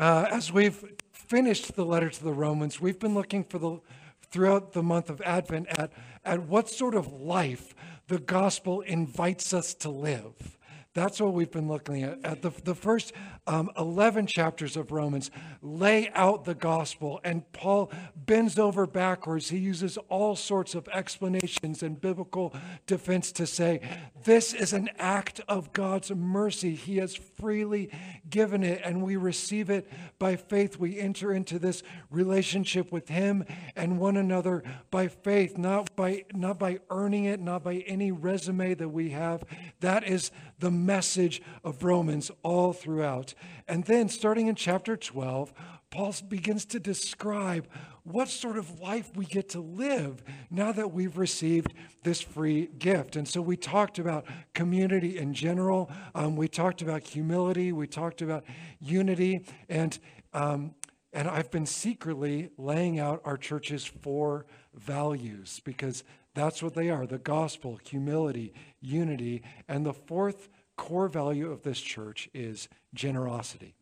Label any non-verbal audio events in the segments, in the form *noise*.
uh, as we've finished the letter to the Romans, we've been looking for the throughout the month of Advent at, at what sort of life the gospel invites us to live. That's what we've been looking at. at the, the first um, 11 chapters of Romans lay out the gospel, and Paul bends over backwards. He uses all sorts of explanations and biblical defense to say, This is an act of God's mercy. He has freely given it, and we receive it by faith. We enter into this relationship with Him and one another by faith, not by, not by earning it, not by any resume that we have. That is the message of Romans all throughout. And then, starting in chapter 12, Paul begins to describe what sort of life we get to live now that we've received this free gift. And so we talked about community in general, um, we talked about humility, we talked about unity, and um, and I've been secretly laying out our church's four values because that's what they are the gospel, humility, unity. And the fourth core value of this church is generosity.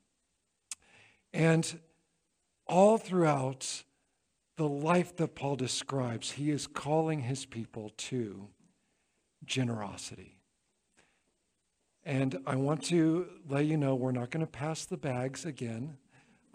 And all throughout the life that Paul describes, he is calling his people to generosity. And I want to let you know we're not going to pass the bags again.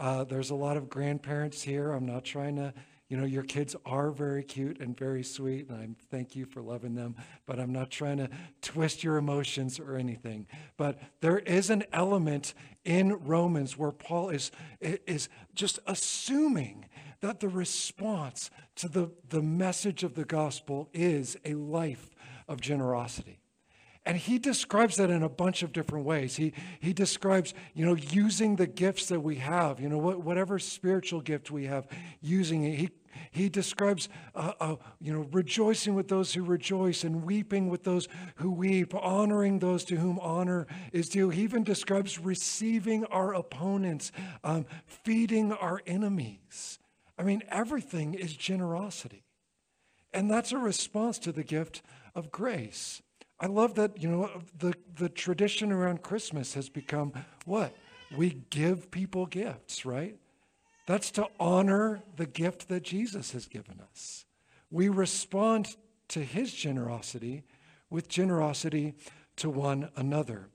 Uh, there's a lot of grandparents here. I'm not trying to you know, your kids are very cute and very sweet, and I thank you for loving them, but I'm not trying to twist your emotions or anything. But there is an element in Romans where Paul is, is just assuming that the response to the, the message of the gospel is a life of generosity. And he describes that in a bunch of different ways. He, he describes, you know, using the gifts that we have, you know, whatever spiritual gift we have, using it. He, he describes, uh, uh, you know, rejoicing with those who rejoice and weeping with those who weep, honoring those to whom honor is due. He even describes receiving our opponents, um, feeding our enemies. I mean, everything is generosity. And that's a response to the gift of grace. I love that, you know, the, the tradition around Christmas has become what? We give people gifts, right? That's to honor the gift that Jesus has given us. We respond to his generosity with generosity to one another.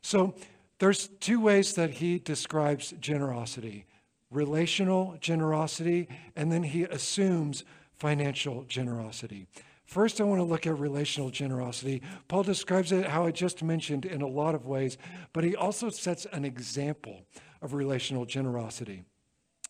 So there's two ways that he describes generosity relational generosity, and then he assumes financial generosity. First, I want to look at relational generosity. Paul describes it how I just mentioned in a lot of ways, but he also sets an example of relational generosity.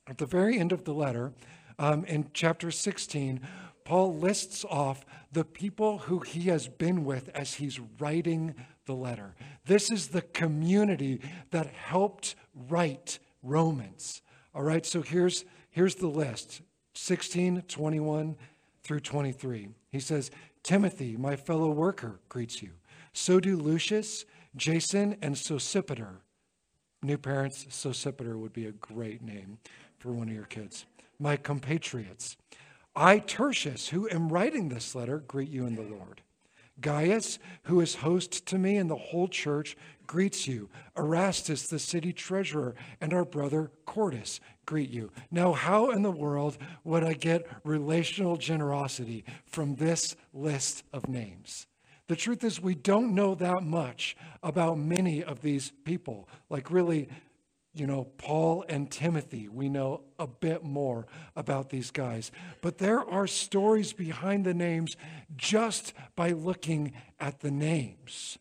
At the very end of the letter, um, in chapter 16, Paul lists off the people who he has been with as he's writing the letter. This is the community that helped write Romans. All right, so here's, here's the list 16, 21 through 23. He says, Timothy, my fellow worker, greets you. So do Lucius, Jason, and Sosipater. New parents, Sosipater would be a great name for one of your kids. My compatriots. I, Tertius, who am writing this letter, greet you in the Lord. Gaius, who is host to me and the whole church, greets you. Erastus, the city treasurer, and our brother Quartus greet you. Now, how in the world would I get relational generosity from this list of names? The truth is, we don't know that much about many of these people. Like, really, you know, Paul and Timothy, we know a bit more about these guys. But there are stories behind the names just by looking at the names.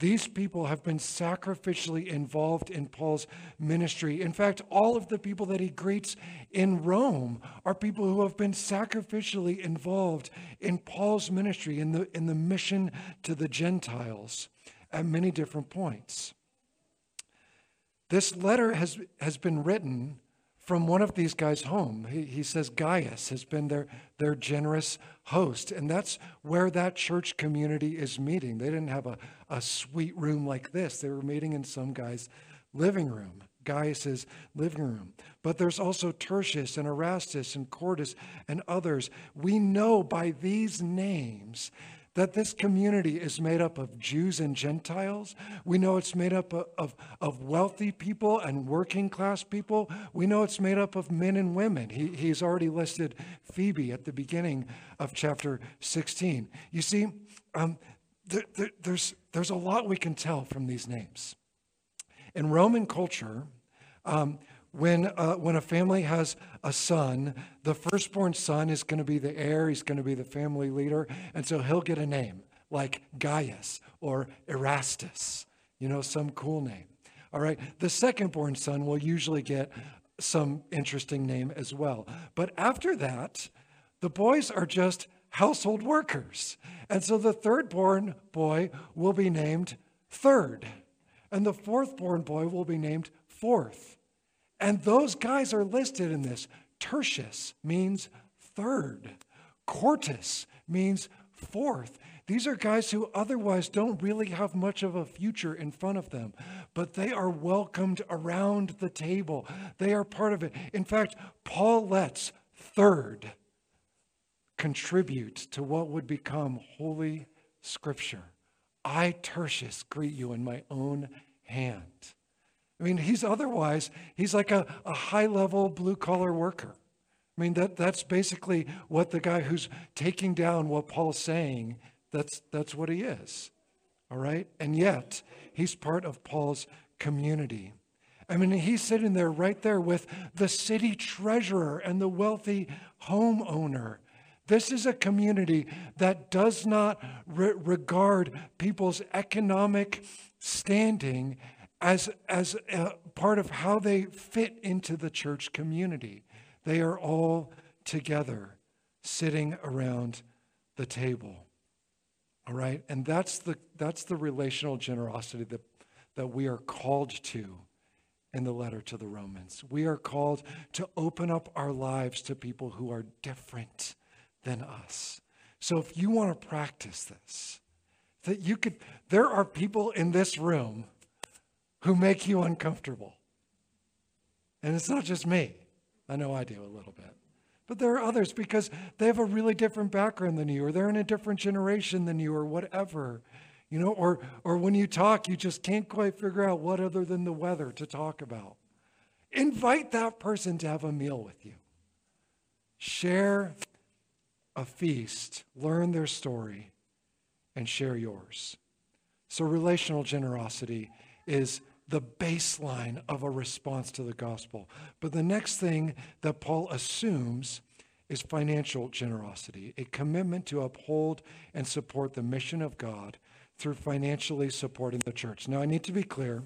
These people have been sacrificially involved in Paul's ministry. In fact, all of the people that he greets in Rome are people who have been sacrificially involved in Paul's ministry, in the, in the mission to the Gentiles at many different points. This letter has, has been written from one of these guys home. He, he says Gaius has been their, their generous host. And that's where that church community is meeting. They didn't have a, a suite room like this, they were meeting in some guy's living room. Gaius's living room. But there's also Tertius and Erastus and Quartus and others. We know by these names that this community is made up of Jews and Gentiles. We know it's made up of, of, of, wealthy people and working class people. We know it's made up of men and women. He, he's already listed Phoebe at the beginning of chapter 16. You see, um, there, there, there's, there's a lot we can tell from these names. In Roman culture, um, when, uh, when a family has a son, the firstborn son is going to be the heir, he's going to be the family leader, and so he'll get a name like Gaius or Erastus, you know, some cool name. All right, the secondborn son will usually get some interesting name as well. But after that, the boys are just household workers. And so the thirdborn boy will be named third, and the fourthborn boy will be named fourth. And those guys are listed in this. Tertius means third, Quartus means fourth. These are guys who otherwise don't really have much of a future in front of them, but they are welcomed around the table. They are part of it. In fact, Paul lets third contribute to what would become Holy Scripture. I, Tertius, greet you in my own hand. I mean, he's otherwise, he's like a, a high level blue collar worker. I mean, that, that's basically what the guy who's taking down what Paul's saying, that's, that's what he is. All right? And yet, he's part of Paul's community. I mean, he's sitting there right there with the city treasurer and the wealthy homeowner. This is a community that does not re- regard people's economic standing as, as part of how they fit into the church community. They are all together sitting around the table. All right? And that's the, that's the relational generosity that, that we are called to in the letter to the Romans. We are called to open up our lives to people who are different than us. So if you want to practice this, that you could, there are people in this room who make you uncomfortable. And it's not just me. I know I do a little bit. But there are others because they have a really different background than you, or they're in a different generation than you, or whatever. You know, or or when you talk, you just can't quite figure out what other than the weather to talk about. Invite that person to have a meal with you. Share a feast, learn their story, and share yours. So relational generosity is the baseline of a response to the gospel. But the next thing that Paul assumes is financial generosity, a commitment to uphold and support the mission of God through financially supporting the church. Now, I need to be clear.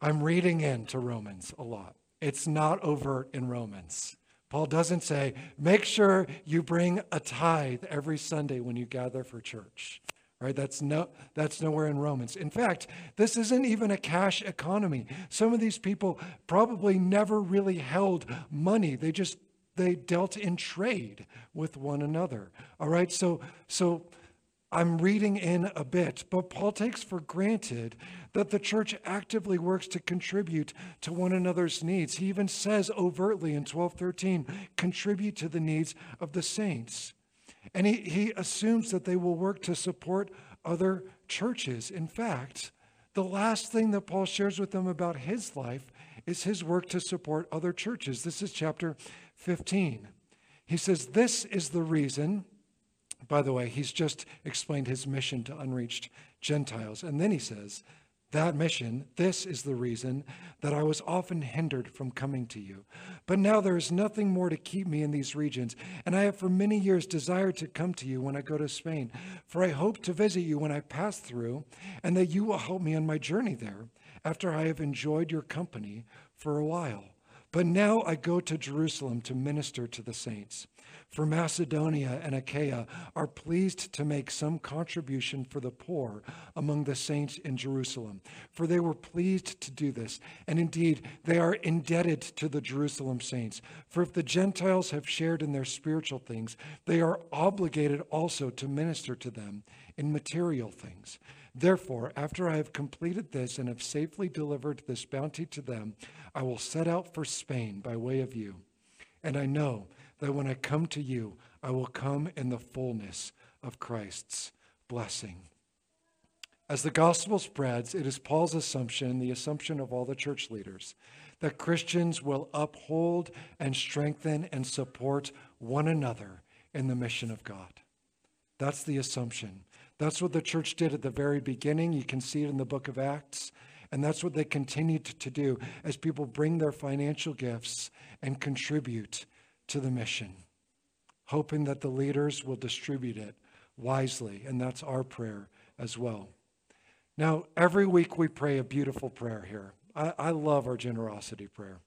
I'm reading into Romans a lot. It's not overt in Romans. Paul doesn't say, make sure you bring a tithe every Sunday when you gather for church right? That's, no, that's nowhere in Romans. In fact, this isn't even a cash economy. Some of these people probably never really held money. They just they dealt in trade with one another. All right, so so I'm reading in a bit, but Paul takes for granted that the church actively works to contribute to one another's needs. He even says overtly in 1213, contribute to the needs of the saints. And he, he assumes that they will work to support other churches. In fact, the last thing that Paul shares with them about his life is his work to support other churches. This is chapter 15. He says, This is the reason. By the way, he's just explained his mission to unreached Gentiles. And then he says, that mission, this is the reason that I was often hindered from coming to you. But now there is nothing more to keep me in these regions, and I have for many years desired to come to you when I go to Spain. For I hope to visit you when I pass through, and that you will help me on my journey there after I have enjoyed your company for a while. But now I go to Jerusalem to minister to the saints. For Macedonia and Achaia are pleased to make some contribution for the poor among the saints in Jerusalem, for they were pleased to do this. And indeed, they are indebted to the Jerusalem saints. For if the Gentiles have shared in their spiritual things, they are obligated also to minister to them in material things. Therefore, after I have completed this and have safely delivered this bounty to them, I will set out for Spain by way of you. And I know that when I come to you, I will come in the fullness of Christ's blessing. As the gospel spreads, it is Paul's assumption, the assumption of all the church leaders, that Christians will uphold and strengthen and support one another in the mission of God. That's the assumption. That's what the church did at the very beginning. You can see it in the book of Acts. And that's what they continued to do as people bring their financial gifts and contribute to the mission, hoping that the leaders will distribute it wisely. And that's our prayer as well. Now, every week we pray a beautiful prayer here. I, I love our generosity prayer.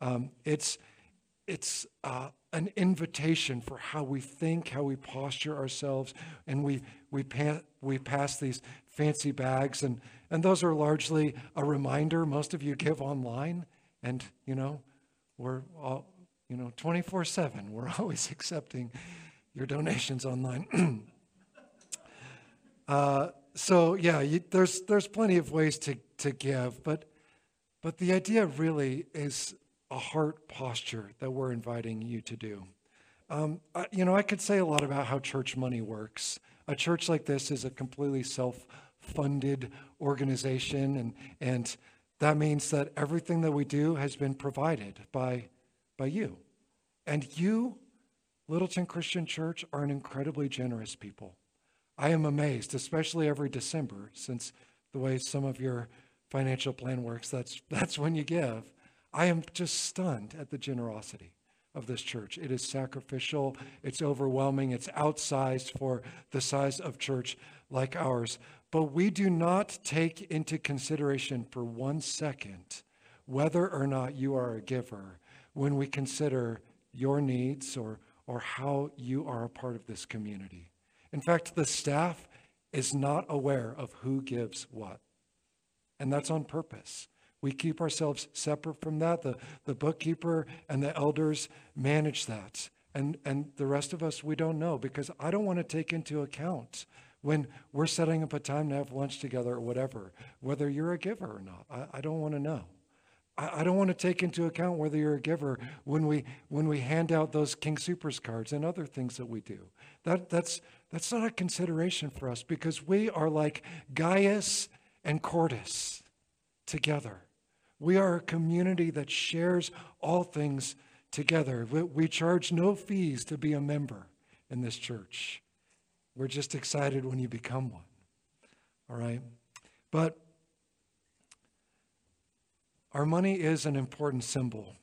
Um, it's it's uh, an invitation for how we think, how we posture ourselves, and we we pa- we pass these fancy bags, and and those are largely a reminder. Most of you give online, and you know we're all you know 24 seven. We're *laughs* always accepting your donations online. *clears throat* uh, so yeah, you, there's there's plenty of ways to to give, but but the idea really is a heart posture that we're inviting you to do. Um, I, you know, I could say a lot about how church money works. A church like this is a completely self-funded organization, and and that means that everything that we do has been provided by by you, and you, Littleton Christian Church, are an incredibly generous people. I am amazed, especially every December, since the way some of your financial plan works, that's, *laughs* that's when you give. I am just stunned at the generosity of this church. It is sacrificial, it's overwhelming, it's outsized for the size of church like ours. But we do not take into consideration for one second whether or not you are a giver when we consider your needs or, or how you are a part of this community. In fact, the staff is not aware of who gives what. And that's on purpose. We keep ourselves separate from that. The, the bookkeeper and the elders manage that. And, and the rest of us, we don't know because I don't want to take into account when we're setting up a time to have lunch together or whatever, whether you're a giver or not. I, I don't want to know. I, I don't want to take into account whether you're a giver when we, when we hand out those King Supers cards and other things that we do. That, that's, that's not a consideration for us because we are like Gaius and Quartus together. We are a community that shares all things together. We, we charge no fees to be a member in this church. We're just excited when you become one. All right? But our money is an important symbol.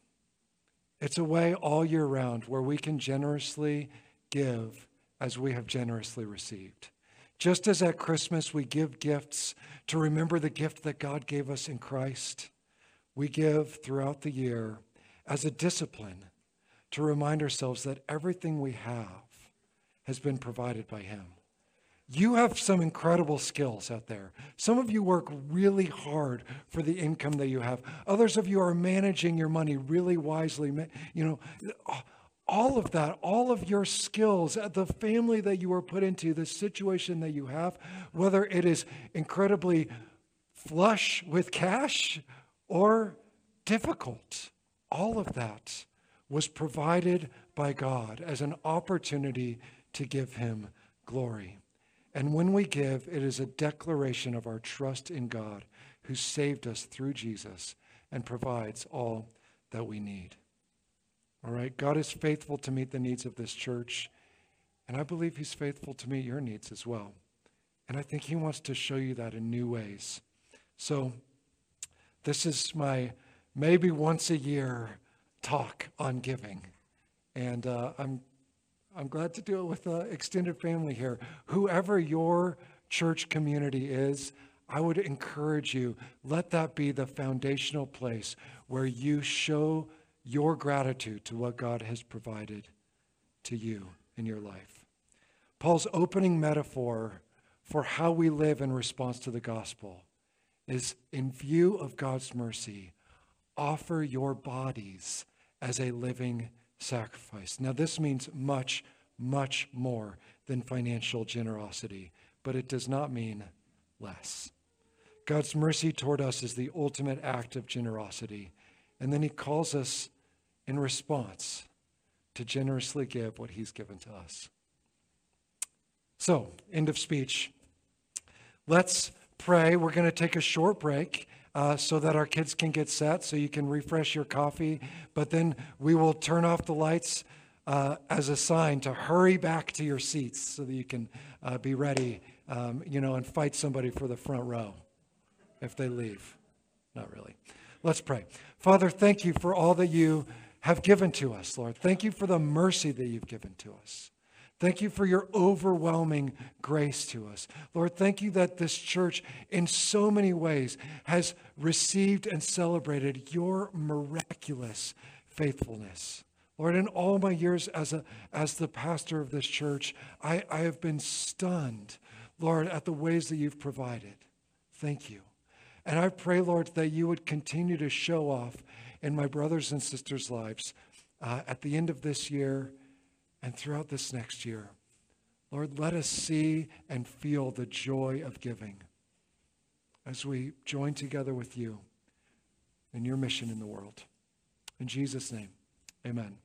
It's a way all year round where we can generously give as we have generously received. Just as at Christmas we give gifts to remember the gift that God gave us in Christ, we give throughout the year as a discipline to remind ourselves that everything we have has been provided by Him. You have some incredible skills out there. Some of you work really hard for the income that you have. Others of you are managing your money really wisely. You know, all of that, all of your skills, uh, the family that you were put into, the situation that you have, whether it is incredibly flush with cash or difficult, all of that was provided by God as an opportunity to give Him glory. And when we give, it is a declaration of our trust in God who saved us through Jesus and provides all that we need. All right? God is faithful to meet the needs of this church. And I believe He's faithful to meet your needs as well. And I think He wants to show you that in new ways. So, this is my maybe once a year talk on giving. And uh, I'm, I'm glad to do it with the extended family here. Whoever your church community is, I would encourage you, let that be the foundational place where you show your gratitude to what God has provided to you in your life. Paul's opening metaphor for how we live in response to the gospel is in view of God's mercy, offer your bodies as a living sacrifice. Now, this means much, much more than financial generosity, but it does not mean less. God's mercy toward us is the ultimate act of generosity. And then he calls us in response to generously give what he's given to us. So, end of speech. Let's pray. We're going to take a short break uh, so that our kids can get set, so you can refresh your coffee. But then we will turn off the lights uh, as a sign to hurry back to your seats so that you can uh, be ready, um, you know, and fight somebody for the front row if they leave. Not really. Let's pray. Father, thank you for all that you have given to us, Lord. Thank you for the mercy that you've given to us. Thank you for your overwhelming grace to us. Lord, thank you that this church, in so many ways, has received and celebrated your miraculous faithfulness. Lord, in all my years as, a, as the pastor of this church, I, I have been stunned, Lord, at the ways that you've provided. Thank you. And I pray, Lord, that you would continue to show off in my brothers and sisters' lives uh, at the end of this year and throughout this next year. Lord, let us see and feel the joy of giving as we join together with you in your mission in the world. In Jesus' name, amen.